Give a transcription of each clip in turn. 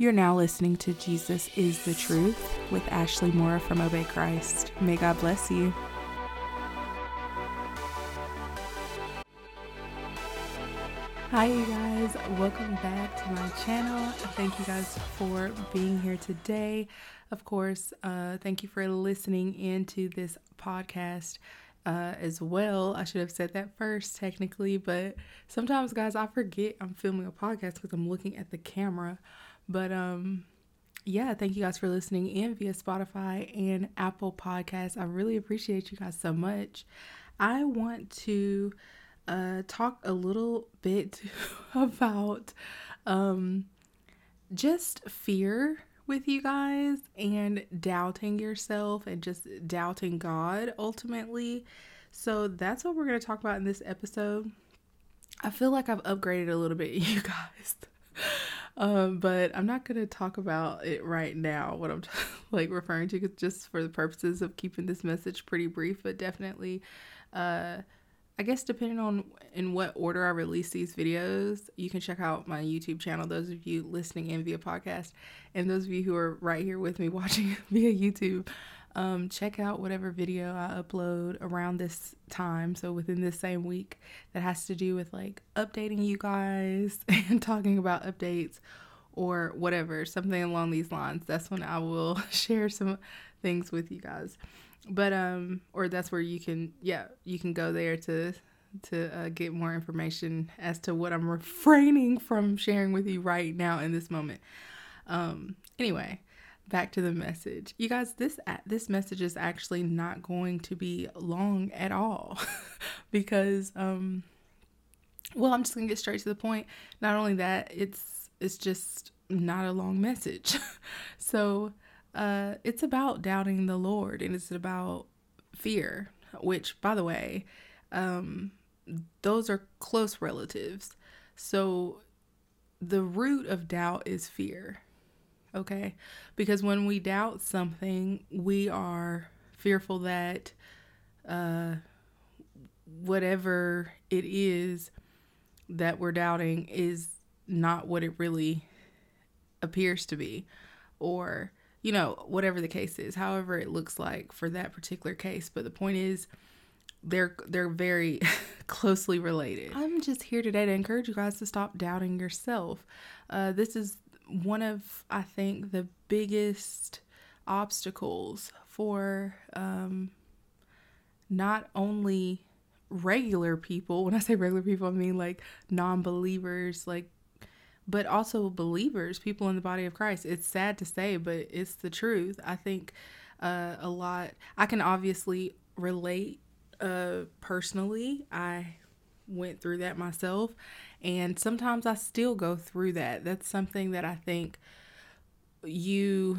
You're now listening to Jesus is the Truth with Ashley Mora from Obey Christ. May God bless you. Hi, you guys. Welcome back to my channel. Thank you guys for being here today. Of course, uh, thank you for listening into this podcast uh, as well. I should have said that first, technically, but sometimes, guys, I forget I'm filming a podcast because I'm looking at the camera. But um yeah, thank you guys for listening in via Spotify and Apple Podcasts. I really appreciate you guys so much. I want to uh talk a little bit about um just fear with you guys and doubting yourself and just doubting God ultimately. So that's what we're going to talk about in this episode. I feel like I've upgraded a little bit, you guys. Um, but I'm not gonna talk about it right now. What I'm like referring to, just for the purposes of keeping this message pretty brief, but definitely, uh, I guess depending on in what order I release these videos, you can check out my YouTube channel. Those of you listening in via podcast, and those of you who are right here with me watching via YouTube, um, check out whatever video I upload around this time. So within this same week, that has to do with like updating you guys and talking about updates or whatever, something along these lines. That's when I will share some things with you guys. But um, or that's where you can, yeah, you can go there to to uh, get more information as to what I'm refraining from sharing with you right now in this moment. Um, anyway, back to the message. You guys, this this message is actually not going to be long at all because um well, I'm just going to get straight to the point. Not only that, it's it's just not a long message. so, uh it's about doubting the Lord and it's about fear, which by the way, um those are close relatives. So the root of doubt is fear okay? Because when we doubt something, we are fearful that uh, whatever it is that we're doubting is not what it really appears to be, or you know, whatever the case is, however it looks like for that particular case. But the point is, they're they're very closely related. I'm just here today to encourage you guys to stop doubting yourself. Uh, this is one of I think the biggest obstacles for um, not only regular people. When I say regular people, I mean like non-believers, like but also believers, people in the body of Christ. It's sad to say, but it's the truth. I think uh, a lot. I can obviously relate uh, personally. I went through that myself. And sometimes I still go through that. That's something that I think you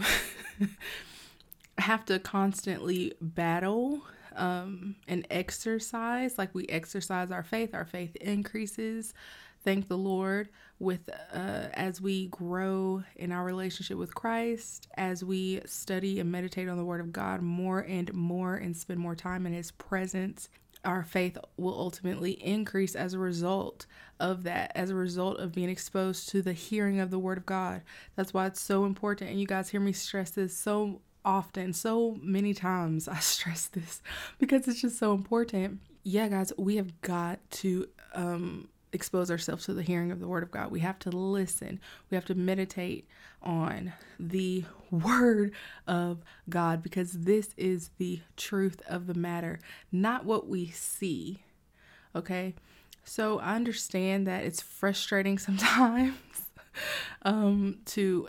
have to constantly battle um, and exercise. Like we exercise our faith, our faith increases. Thank the Lord with uh, as we grow in our relationship with Christ, as we study and meditate on the Word of God more and more, and spend more time in His presence our faith will ultimately increase as a result of that, as a result of being exposed to the hearing of the Word of God. That's why it's so important. And you guys hear me stress this so often, so many times. I stress this because it's just so important. Yeah, guys, we have got to um, expose ourselves to the hearing of the Word of God. We have to listen, we have to meditate on the Word of God because this is the truth of the matter, not what we see. Okay, so I understand that it's frustrating sometimes um, to,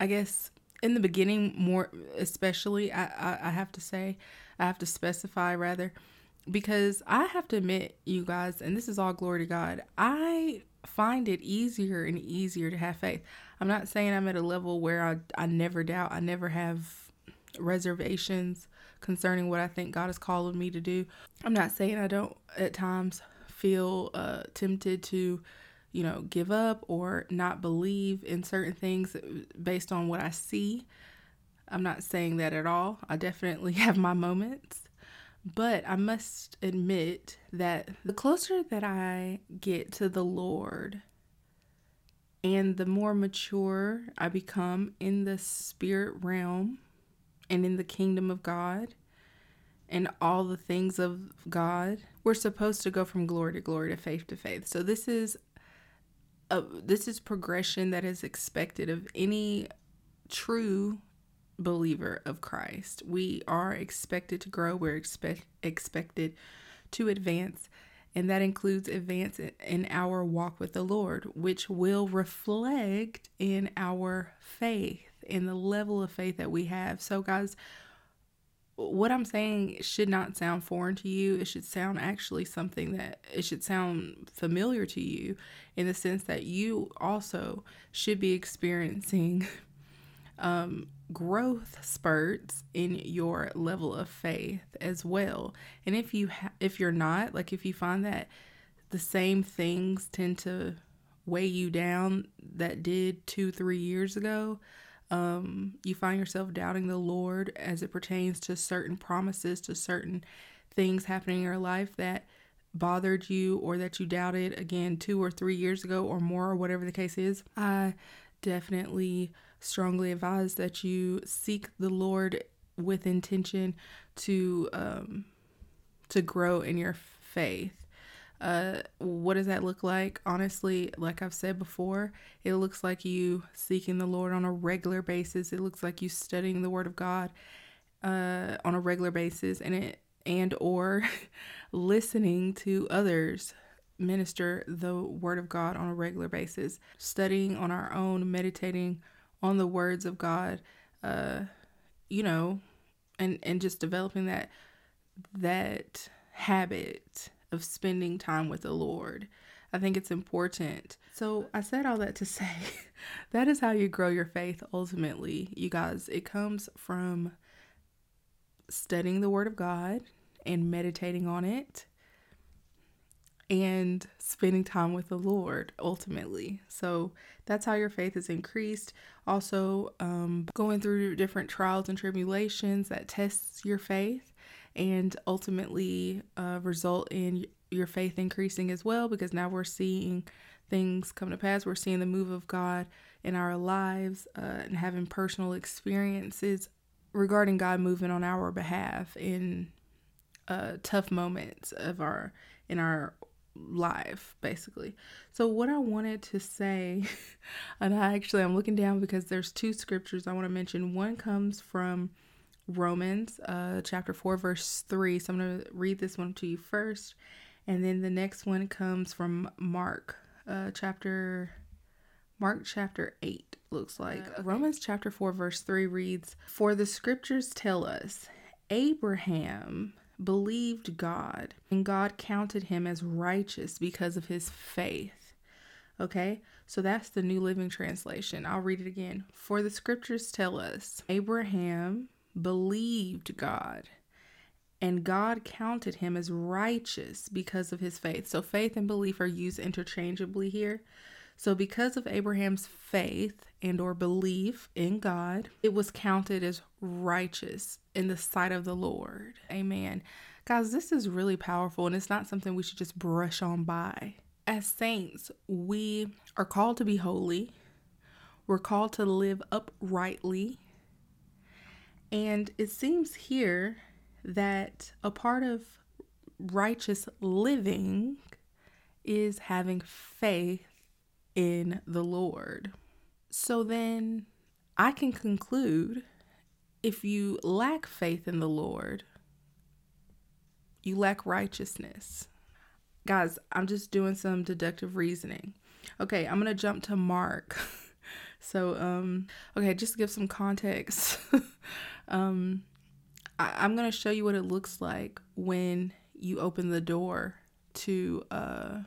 I guess, in the beginning, more especially, I, I, I have to say, I have to specify rather because I have to admit, you guys, and this is all glory to God, I find it easier and easier to have faith. I'm not saying I'm at a level where I, I never doubt, I never have reservations concerning what I think God has called me to do. I'm not saying I don't at times feel uh, tempted to, you know, give up or not believe in certain things based on what I see. I'm not saying that at all. I definitely have my moments. But I must admit that the closer that I get to the Lord And the more mature I become in the spirit realm and in the kingdom of God and all the things of God, we're supposed to go from glory to glory to faith to faith. So this is a, this is progression that is expected of any true believer of Christ. We are expected to grow, we're expect, expected to advance, and that includes advance in our walk with the Lord, which will reflect in our faith, in the level of faith that we have. So, guys, what I'm saying should not sound foreign to you. It should sound actually something that it should sound familiar to you in the sense that you also should be experiencing um, growth spurts in your level of faith as well. And if you ha- if you're not, like if you find that the same things tend to weigh you down that did 2-3 years ago, um, you find yourself doubting the Lord as it pertains to certain promises, to certain things happening in your life that bothered you or that you doubted again two or three years ago or more, or whatever the case is, I definitely strongly advise that you seek the Lord with intention to um, to grow in your faith. Uh, what does that look like? Honestly, like I've said before, it looks like you seeking the Lord on a regular basis. It looks like you studying the Word of God uh, on a regular basis, and it and or listening to others minister the Word of God on a regular basis, studying on our own, meditating on the words of God, uh, you know, and and just developing that that habit of spending time with the Lord. I think it's important. So, I said all that to say that is how you grow your faith ultimately. You guys, it comes from studying the Word of God and meditating on it and spending time with the Lord ultimately. So that's how your faith is increased. Also, um, going through different trials and tribulations that tests your faith and ultimately uh, result in your faith increasing as well because now we're seeing things come to pass. We're seeing the move of God in our lives uh, and having personal experiences regarding God moving on our behalf in uh, tough moments of our in our life basically. So what i wanted to say and i actually i'm looking down because there's two scriptures i want to mention. One comes from romans uh, chapter 4 verse 3 so i'm going to read this one to you first and then the next one comes from mark uh, chapter mark chapter 8 looks like. uh, okay. romans chapter 4 verse 3 reads for the scriptures tell us abraham believed God, and God counted him as righteous because of his faith. Okay, so that's the New Living Translation. I'll read it again. For the scriptures tell us Abraham believed God, and God counted him as righteous because of his faith. So faith and belief are used interchangeably here. So because of Abraham's faith and or belief in God, it was counted as righteous in the sight of the Lord. Amen. Guys, this is really powerful and it's not something we should just brush on by. As saints, we are called to be holy. We're called to live uprightly. And it seems here that a part of righteous living is having faith in the Lord. So then I can conclude if you lack faith in the Lord, you lack righteousness. Guys, I'm just doing some deductive reasoning. Okay, I'm going to jump to Mark. so, um, okay, just to give some context, um, I- I'm going to show you what it looks like when you open the door to uh,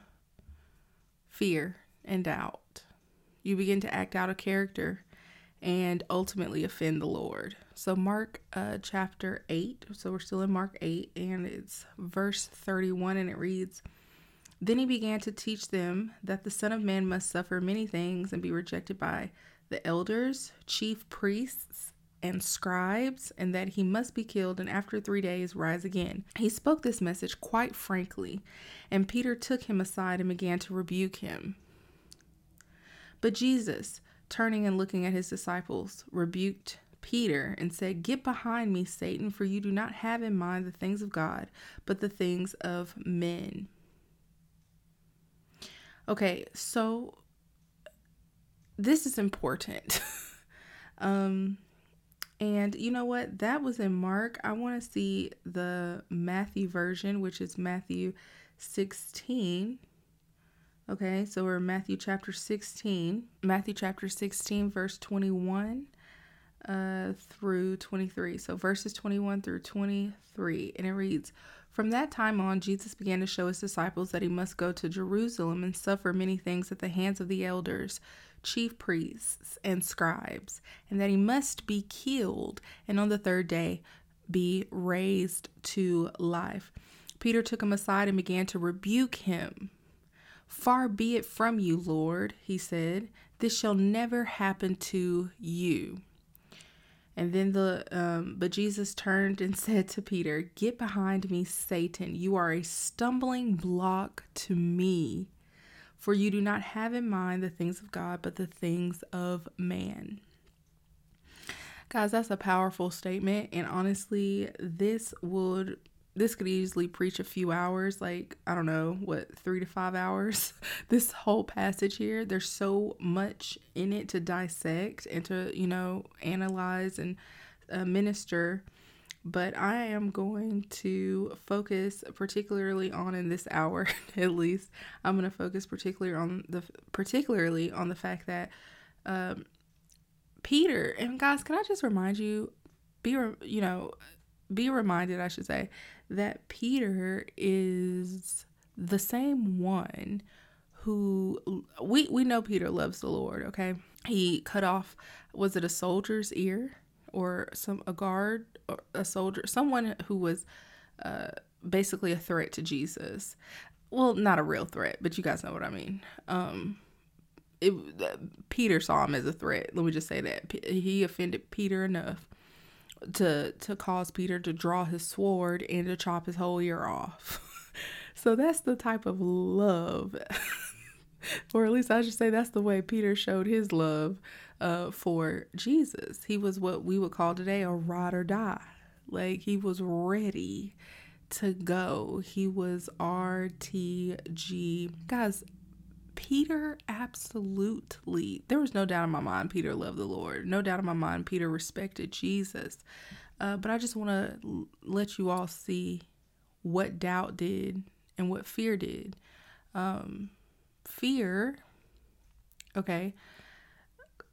fear and doubt. You begin to act out a character and ultimately offend the Lord. So, Mark uh, chapter 8, so we're still in Mark 8, and it's verse 31, and it reads Then he began to teach them that the Son of Man must suffer many things and be rejected by the elders, chief priests, and scribes, and that he must be killed and after three days rise again. He spoke this message quite frankly, and Peter took him aside and began to rebuke him. But Jesus, turning and looking at his disciples, rebuked Peter and said, Get behind me, Satan, for you do not have in mind the things of God, but the things of men. Okay, so this is important. um, and you know what? That was in Mark. I want to see the Matthew version, which is Matthew 16. Okay, so we're in Matthew chapter 16. Matthew chapter 16, verse 21 uh, through 23. So verses 21 through 23. And it reads From that time on, Jesus began to show his disciples that he must go to Jerusalem and suffer many things at the hands of the elders, chief priests, and scribes, and that he must be killed, and on the third day be raised to life. Peter took him aside and began to rebuke him. Far be it from you, Lord, he said. This shall never happen to you. And then the um, but Jesus turned and said to Peter, "Get behind me, Satan. You are a stumbling block to me, for you do not have in mind the things of God, but the things of man." Guys, that's a powerful statement, and honestly, this would this could easily preach a few hours like i don't know what three to five hours this whole passage here. There's so much in it to dissect and to you know analyze and uh, minister. But i am going to focus particularly on in this hour at least i'm going to focus particularly on the particularly on the fact that um, peter and guys can i just remind you be you know be reminded i should say that Peter is the same one who we we know Peter loves the Lord, okay? He cut off was it a soldier's ear or some a guard or a soldier, someone who was uh basically a threat to Jesus. Well, not a real threat, but you guys know what I mean. Um it Peter saw him as a threat. Let me just say that. He offended Peter enough to to cause Peter to draw his sword and to chop his whole ear off. so that's the type of love or at least I should say that's the way Peter showed his love uh, for Jesus. He was what we would call today a ride or die. Like he was ready to go. He was RTG. Guys, Peter absolutely, there was no doubt in my mind Peter loved the Lord. No doubt in my mind Peter respected Jesus. Uh, but I just want to let you all see what doubt did and what fear did. Um, fear, okay,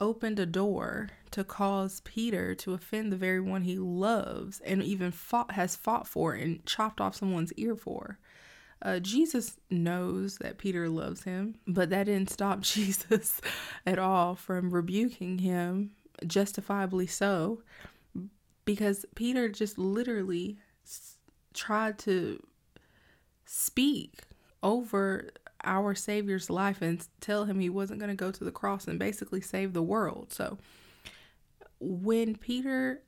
opened a door to cause Peter to offend the very one he loves and even fought has fought for and chopped off someone's ear for. Uh, Jesus knows that Peter loves him, but that didn't stop Jesus at all from rebuking him, justifiably so, because Peter just literally s- tried to speak over our Savior's life and tell him he wasn't going to go to the cross and basically save the world. So when Peter,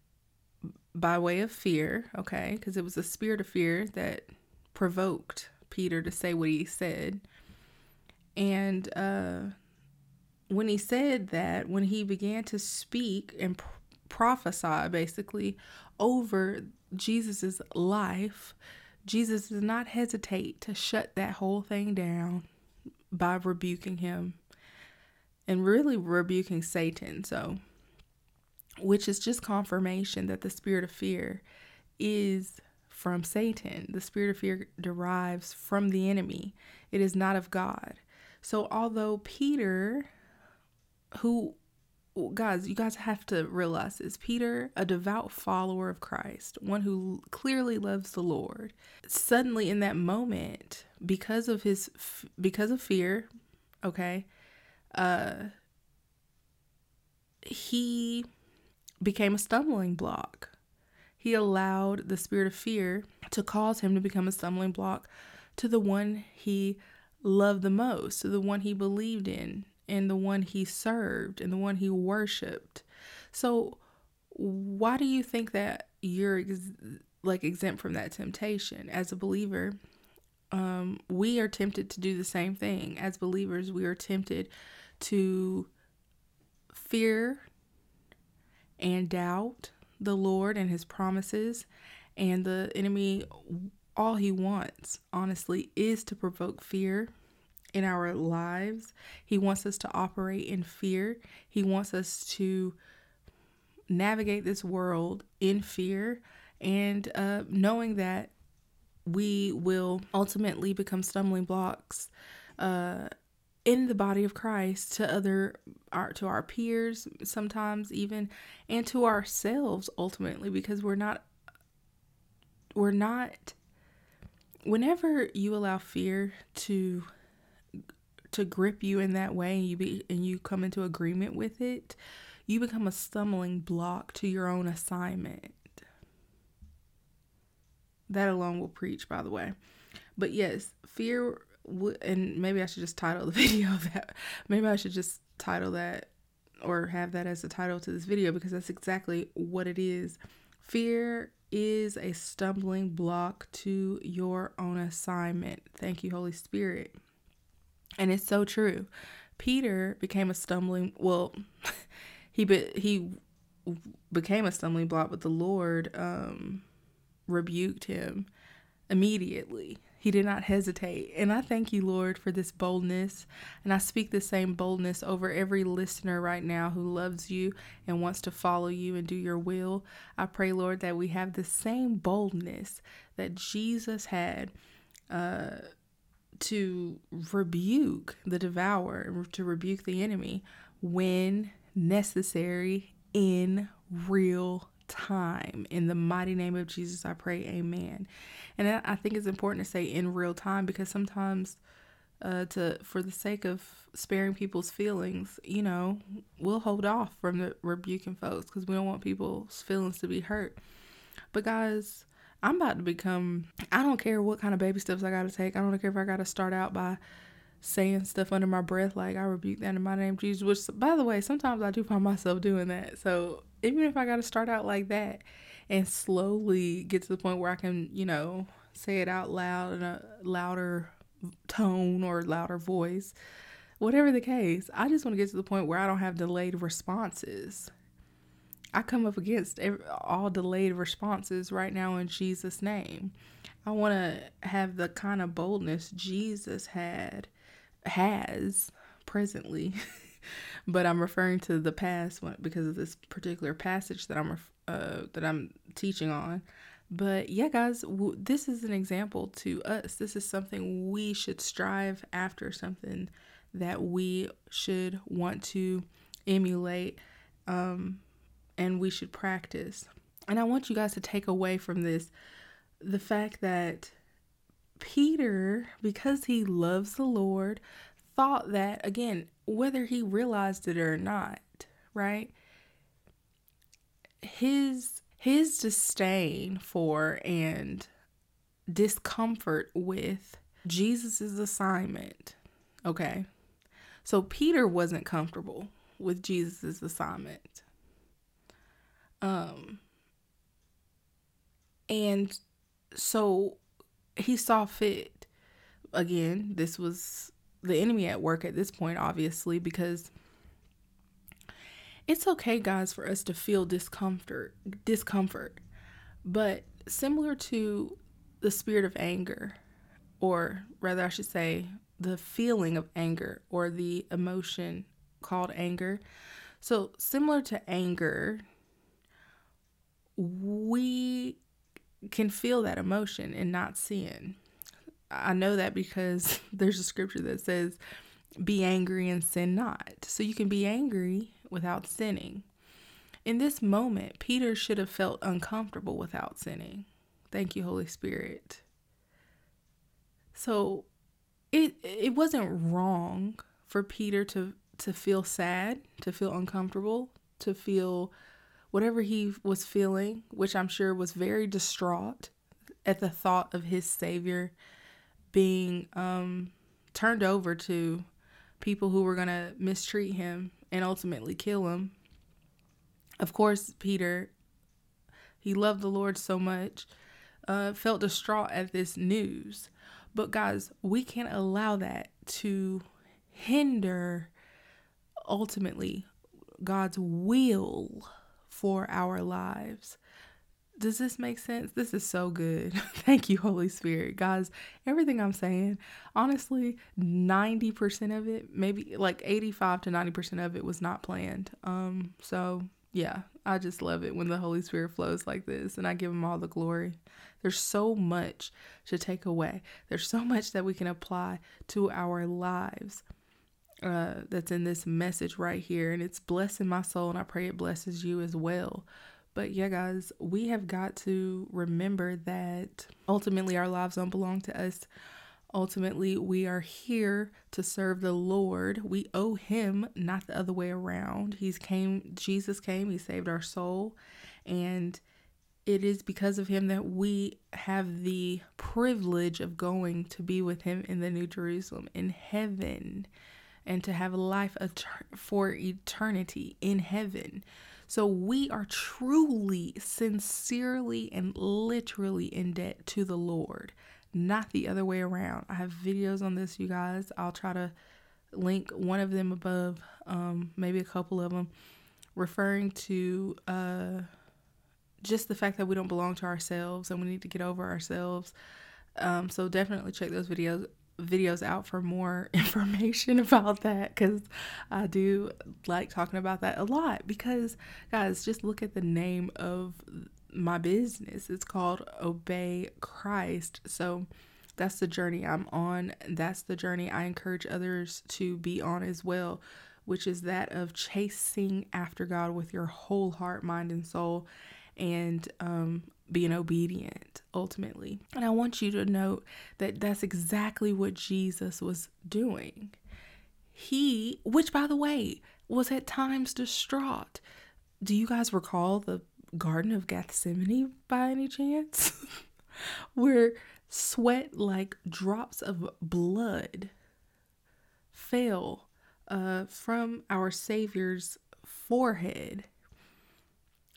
by way of fear, okay, because it was a spirit of fear that provoked Peter to say what he said. And uh, when he said that, when he began to speak and pr- prophesy basically over Jesus's life, Jesus did not hesitate to shut that whole thing down by rebuking him and really rebuking Satan. So, which is just confirmation that the spirit of fear is from Satan. The spirit of fear derives from the enemy, it is not of God. So, although Peter, who guys, you guys have to realize this. Peter, a devout follower of Christ, one who clearly loves the Lord, suddenly in that moment, because of his because of fear, okay, uh he became a stumbling block he allowed the spirit of fear to cause him to become a stumbling block to the one he loved the most, to the one he believed in, and the one he served, and the one he worshiped. So, why do you think that you're ex- like exempt from that temptation as a believer? Um, we are tempted to do the same thing. As believers, we are tempted to fear and doubt the Lord and his promises. And the enemy, all he wants, honestly, is to provoke fear in our lives. He wants us to operate in fear. He wants us to navigate this world in fear and uh, knowing that we will ultimately become stumbling blocks uh, in the body of Christ to other our to our peers sometimes even and to ourselves ultimately because we're not we're not whenever you allow fear to to grip you in that way and you be and you come into agreement with it you become a stumbling block to your own assignment. That alone will preach by the way. But yes fear and maybe I should just title the video that. Maybe I should just title that or have that as the title to this video because that's exactly what it is. Fear is a stumbling block to your own assignment. Thank you, Holy Spirit. And it's so true. Peter became a stumbling well he be, he became a stumbling block but the Lord um rebuked him immediately he did not hesitate. And I thank you, Lord, for this boldness. And I speak the same boldness over every listener right now who loves you and wants to follow you and do your will. I pray, Lord, that we have the same boldness that Jesus had uh, to rebuke the devourer, to rebuke the enemy when necessary in real time. In the mighty name of Jesus, I pray, amen. And I think it's important to say in real time because sometimes uh, to for the sake of sparing people's feelings, you know, we'll hold off from the rebuking folks because we don't want people's feelings to be hurt. But guys, I'm about to become. I don't care what kind of baby steps I got to take. I don't care if I got to start out by saying stuff under my breath like I rebuke that in my name Jesus. Which, by the way, sometimes I do find myself doing that. So even if I got to start out like that, and slowly get to the point where I can, you know, say it out loud in a louder tone or louder voice. Whatever the case, I just want to get to the point where I don't have delayed responses. I come up against every, all delayed responses right now in Jesus' name. I want to have the kind of boldness Jesus had, has presently, but I'm referring to the past because of this particular passage that I'm uh, that I'm teaching on. But yeah, guys, w- this is an example to us. This is something we should strive after, something that we should want to emulate, um, and we should practice. And I want you guys to take away from this the fact that Peter, because he loves the Lord, thought that, again, whether he realized it or not, right? His his disdain for and discomfort with Jesus's assignment. Okay. So Peter wasn't comfortable with Jesus's assignment. Um and so he saw fit again, this was the enemy at work at this point obviously because it's okay guys for us to feel discomfort discomfort but similar to the spirit of anger or rather i should say the feeling of anger or the emotion called anger. So similar to anger we can feel that emotion and not sin. I know that because there's a scripture that says be angry and sin not. So you can be angry without sinning. In this moment, Peter should have felt uncomfortable without sinning. Thank you, Holy Spirit. So it it wasn't wrong for Peter to to feel sad, to feel uncomfortable, to feel whatever he was feeling, which I'm sure was very distraught at the thought of his savior being um, turned over to people who were going to mistreat him and ultimately kill him. Of course, Peter, he loved the Lord so much, uh, felt distraught at this news. But guys, we can't allow that to hinder ultimately God's will for our lives. Does this make sense? This is so good. Thank you, Holy Spirit. Guys, everything I'm saying, honestly, 90% of it, maybe like 85 to 90% of it was not planned. Um, so yeah, I just love it when the Holy Spirit flows like this and I give him all the glory. There's so much to take away. There's so much that we can apply to our lives. Uh, that's in this message right here, and it's blessing my soul, and I pray it blesses you as well. But yeah, guys, we have got to remember that ultimately our lives don't belong to us. Ultimately, we are here to serve the Lord. We owe him, not the other way around. He's came Jesus came, he saved our soul, and it is because of him that we have the privilege of going to be with him in the New Jerusalem in heaven and to have life for eternity in heaven. So we are truly, sincerely, and literally in debt to the Lord, not the other way around. I have videos on this, you guys. I'll try to link one of them above, um, maybe a couple of them, referring to uh, just the fact that we don't belong to ourselves and we need to get over ourselves. Um, so definitely check those videos videos out for more information about that because I do like talking about that a lot. Because, guys, just look at the name of my business. It's called Obey Christ. So, that's the journey I'm on. That's the journey I encourage others to be on as well, which is that of chasing after God with your whole heart, mind, and soul. And um, being obedient ultimately. And I want you to note that that's exactly what Jesus was doing. He, which by the way, was at times distraught. Do you guys recall the Garden of Gethsemane by any chance? Where sweat like drops of blood fell uh, from our Savior's forehead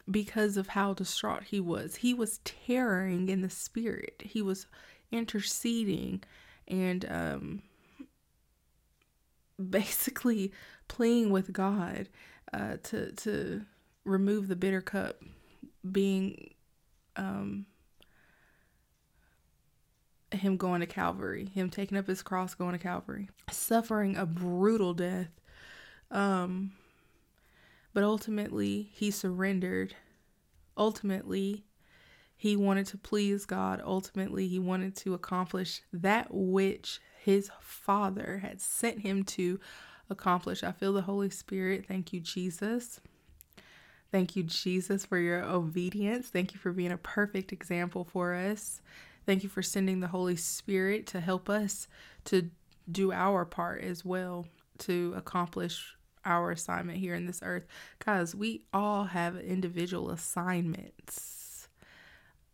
because of how distraught he was. He was tearing in the spirit. He was interceding and um, basically pleading with God uh, to to remove the bitter cup, being um, him going to Calvary, him taking up his cross, going to Calvary, suffering a brutal death. Um, but ultimately, he surrendered. Ultimately, he wanted to please God. Ultimately, he wanted to accomplish that which his Father had sent him to accomplish. I feel the Holy Spirit. Thank you, Jesus. Thank you, Jesus, for your obedience. Thank you for being a perfect example for us. Thank you for sending the Holy Spirit to help us to do our part as well to accomplish our assignment here in this earth. Guys, we all have individual assignments.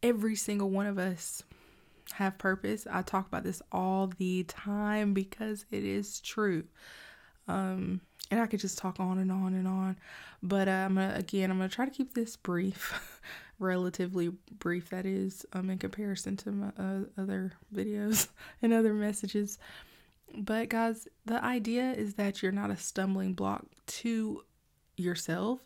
Every single one of us have purpose. I talk about this all the time because it is true. Um, and I could just talk on and on and on. But uh, I'm gonna again, I'm gonna try to keep this brief, relatively brief. That is, um, in comparison to my uh, other videos and other messages. But, guys, the idea is that you're not a stumbling block to yourself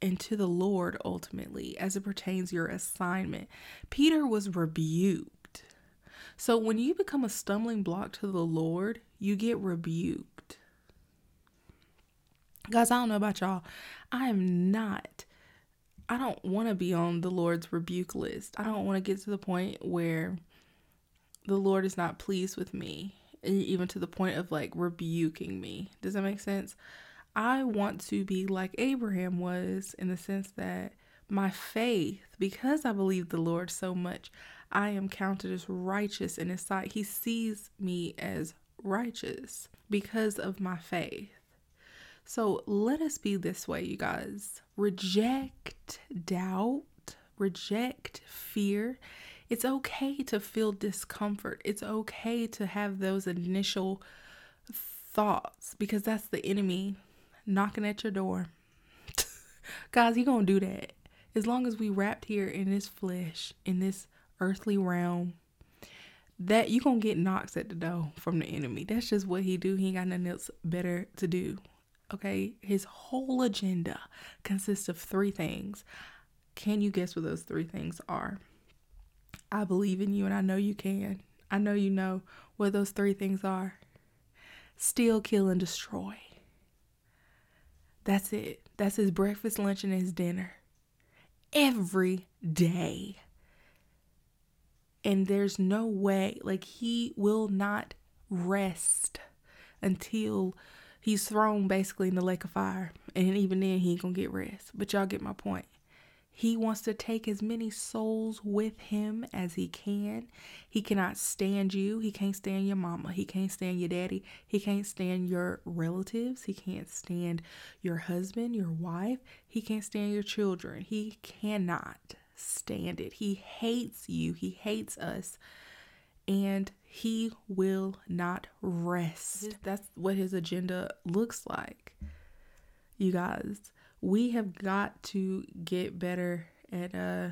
and to the Lord ultimately as it pertains your assignment. Peter was rebuked. So when you become a stumbling block to the Lord, you get rebuked. Guys, I don't know about y'all. I am not I don't want to be on the Lord's rebuke list. I don't want to get to the point where the Lord is not pleased with me even to the point of like rebuking me. Does that make sense? I want to be like Abraham was in the sense that my faith, because I believe the Lord so much, I am counted as righteous in His sight. He sees me as righteous because of my faith. So let us be this way, you guys. Reject doubt, reject fear, it's okay to feel discomfort. It's okay to have those initial thoughts because that's the enemy knocking at your door. Guys, he gonna do that. As long as we wrapped here in this flesh, in this earthly realm, that you gonna get knocks at the door from the enemy. That's just what he do. He ain't got nothing else better to do. Okay, his whole agenda consists of three things. Can you guess what those three things are? I believe in you and I know you can. I know you know what those three things are steal, kill, and destroy. That's it. That's his breakfast, lunch, and his dinner. Every day. And there's no way, like, he will not rest until he's thrown basically in the lake of fire. And even then, he ain't gonna get rest. But y'all get my point. He wants to take as many souls with him as he can. He cannot stand you. He can't stand your mama. He can't stand your daddy. He can't stand your relatives. He can't stand your husband, your wife. He can't stand your children. He cannot stand it. He hates you. He hates us. And he will not rest. That's what his agenda looks like. You guys, we have got to get better at uh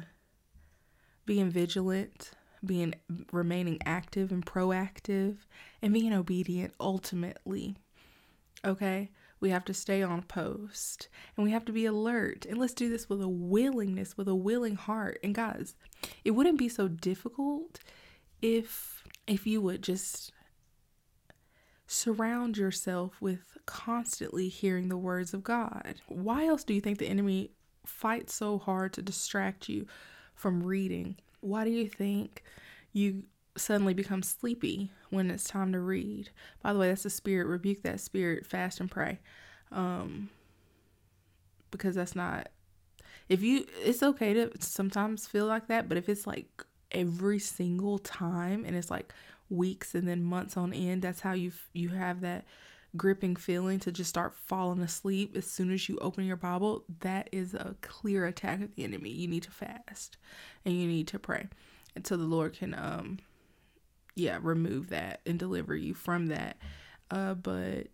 being vigilant, being remaining active and proactive and being obedient ultimately. Okay? We have to stay on post and we have to be alert. And let's do this with a willingness, with a willing heart. And guys, it wouldn't be so difficult if if you would just surround yourself with constantly hearing the words of God. Why else do you think the enemy fights so hard to distract you from reading? Why do you think you suddenly become sleepy when it's time to read? By the way, that's a spirit. Rebuke that spirit, fast and pray. Um, because that's not if you it's okay to sometimes feel like that, but if it's like every single time and it's like weeks and then months on end that's how you you have that gripping feeling to just start falling asleep as soon as you open your bible. That is a clear attack of the enemy. You need to fast and you need to pray until the lord can um yeah remove that and deliver you from that. Uh but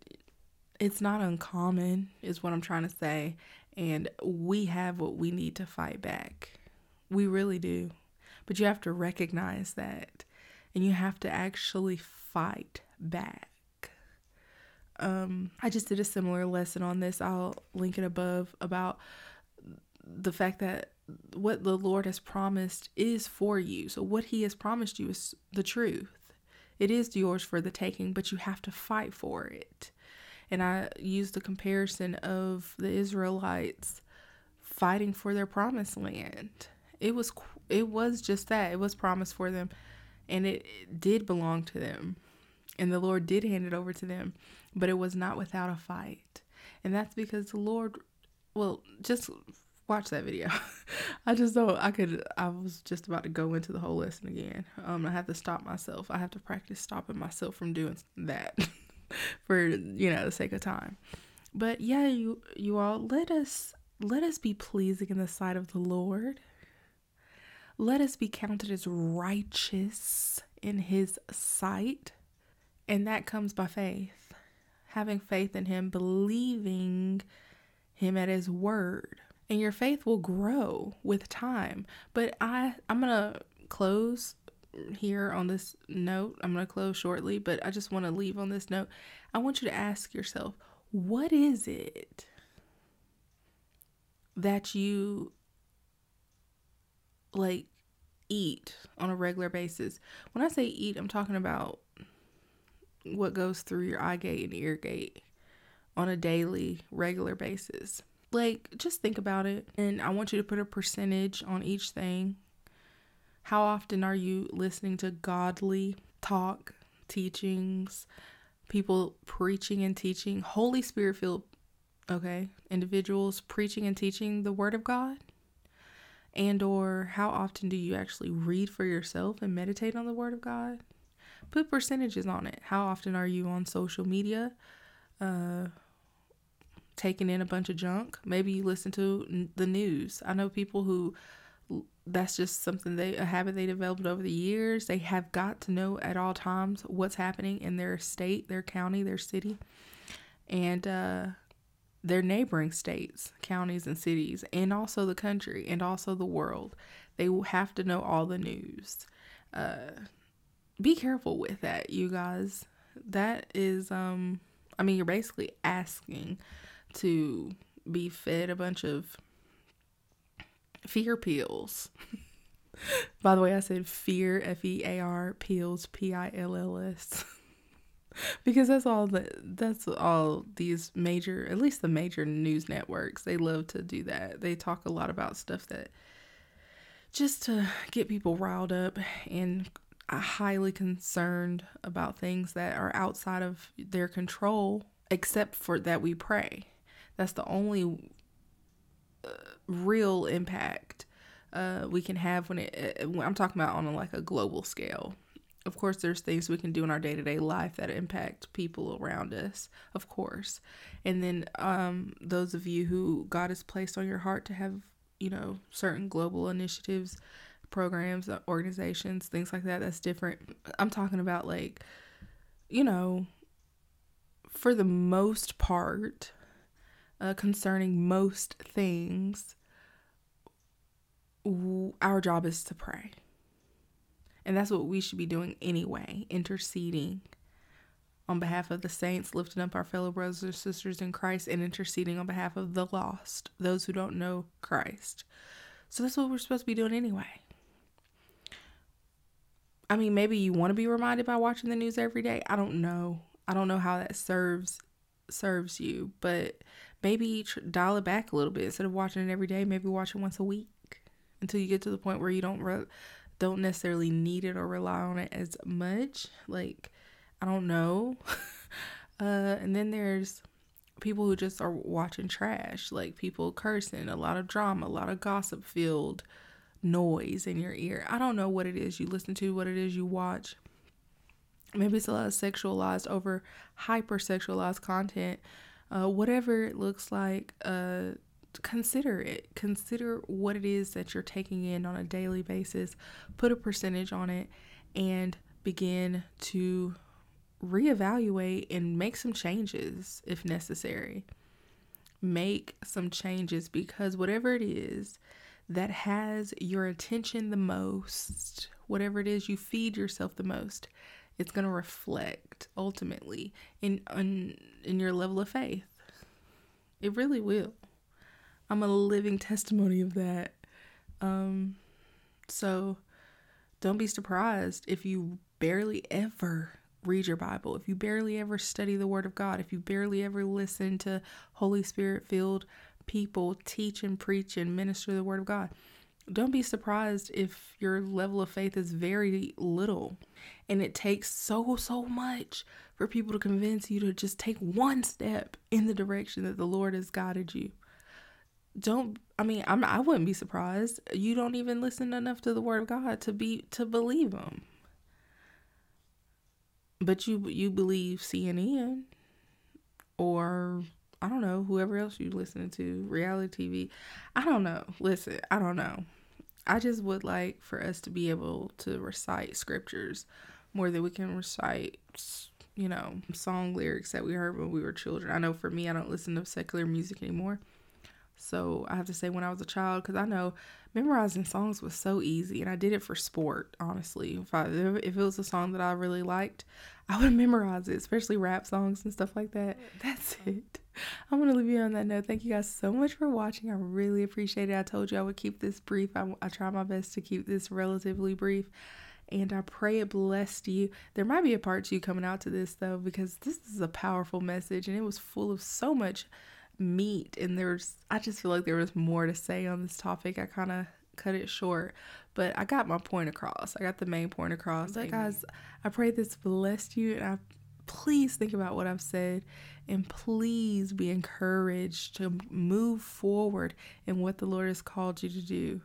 it's not uncommon is what i'm trying to say. And we have what we need to fight back. We really do. But you have to recognize that and you have to actually fight back. Um, I just did a similar lesson on this. I'll link it above about the fact that what the Lord has promised is for you. So, what He has promised you is the truth. It is yours for the taking, but you have to fight for it. And I used the comparison of the Israelites fighting for their promised land. It was it was just that. It was promised for them and it, did belong to them. And the Lord did hand it over to them, but it was not without a fight. And that's because the Lord, well, just watch that video. I just don't, I could, I was just about to go into the whole lesson again. Um, I have to stop myself. I have to practice stopping myself from doing that for, you know, the sake of time. But yeah, you, you all, let us, let us be pleasing in the sight of the Lord let us be counted as righteous in his sight. And that comes by faith. Having faith in him, believing him at his word. And your faith will grow with time. But I I'm going to close here on this note. I'm going to close shortly, but I just want to leave on this note. I want you to ask yourself, what is it that you like eat on a regular basis. When I say eat, I'm talking about what goes through your eye gate and ear gate on a daily, regular basis. Like, just think about it. And I want you to put a percentage on each thing. How often are you listening to godly talk, teachings, people preaching and teaching, Holy Spirit filled, okay, individuals preaching and teaching the Word of God? And or how often do you actually read for yourself and meditate on the word of god? Put percentages on it. How often are you on social media uh taking in a bunch of junk? Maybe you listen to the news. I know people who that's just something they a habit they developed over the years. They have got to know at all times what's happening in their state their county their city. And uh their neighboring states, counties, and cities, and also the country and also the world. They will have to know all the news. Uh, be careful with that, you guys. That is, um, I mean, you're basically asking to be fed a bunch of fear pills. By the way, I said fear, F E A R, pills, P I L L S. because that's all that that's all these major at least the major news networks they love to do that. They talk a lot about stuff that just to get people riled up and highly concerned about things that are outside of their control except for that we pray. That's the only uh, real impact uh, we can have when it uh, i'm talking about on a, like a global scale of course there's things we can do in our day-to-day life that impact people around us of course. And then um, those of you who god has placed on your heart to have you know certain global initiatives programs organizations things like that that's different. I'm talking about like you know for the most part uh, concerning most things our job is to pray and that's what we should be doing anyway, interceding on behalf of the saints, lifting up our fellow brothers and sisters in Christ, and interceding on behalf of the lost, those who don't know Christ. So that's what we're supposed to be doing anyway. I mean, maybe you want to be reminded by watching the news every day. I don't know. I don't know how that serves serves you, but maybe dial it back a little bit instead of watching it every day. Maybe watch it once a week until you get to the point where you don't re- don't necessarily need it or rely on it as much. Like, I don't know. uh, and then there's people who just are watching trash, like people cursing, a lot of drama, a lot of gossip filled noise in your ear. I don't know what it is you listen to, what it is you watch. Maybe it's a lot of sexualized, over hypersexualized content. Uh, whatever it looks like, uh, consider it. Consider what it is that you're taking in on a daily basis, put a percentage on it, and begin to reevaluate and make some changes if necessary. Make some changes because whatever it is that has your attention the most, whatever it is you feed yourself the most, it's going to reflect ultimately in, in in your level of faith. It really will. I'm a living testimony of that. Um, so don't be surprised if you barely ever read your Bible, if you barely ever study the Word of God, if you barely ever listen to Holy Spirit filled people teach and preach and minister the Word of God. Don't be surprised if your level of faith is very little and it takes so, so much for people to convince you to just take one step in the direction that the Lord has guided you don't I mean I'm I wouldn't be surprised. You don't even listen enough to the word of God to be to believe him. But you you believe CNN or I don't know, whoever else you listening to, reality TV. I don't know. Listen, I don't know. I just would like for us to be able to recite scriptures more than we can recite, you know, song lyrics that we heard when we were children. I know for me, I don't listen to secular music anymore. So I have to say when I was a child, because I know memorizing songs was so easy, and I did it for sport. Honestly, if I if it was a song that I really liked, I would memorize it, especially rap songs and stuff like that. That's it. I'm gonna leave you on that note. Thank you guys so much for watching. I really appreciate it. I told you I would keep this brief. I, I try my best to keep this relatively brief and I pray it blessed you. There might be a part two coming out to this though, because this is a powerful message and it was full of so much meat and there's I just feel like there was more to say on this topic. I kind of cut it short, but I got my point across. I got the main point across. But guys, I pray this blessed you and I please think about what I've said and please be encouraged to move forward in what the Lord has called you to do.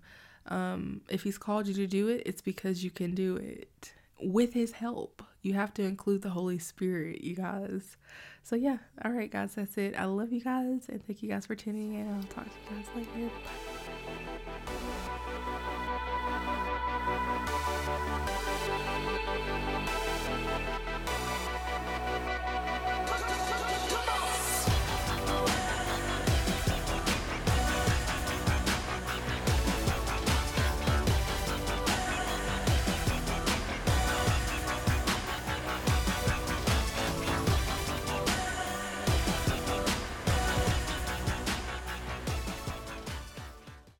Um, if He's called you to do it, it's because you can do it with His help. You have to include the Holy Spirit, you guys. So yeah, all right, guys, that's it. I love you guys and thank you guys for tuning in. I'll talk to you guys later. Bye.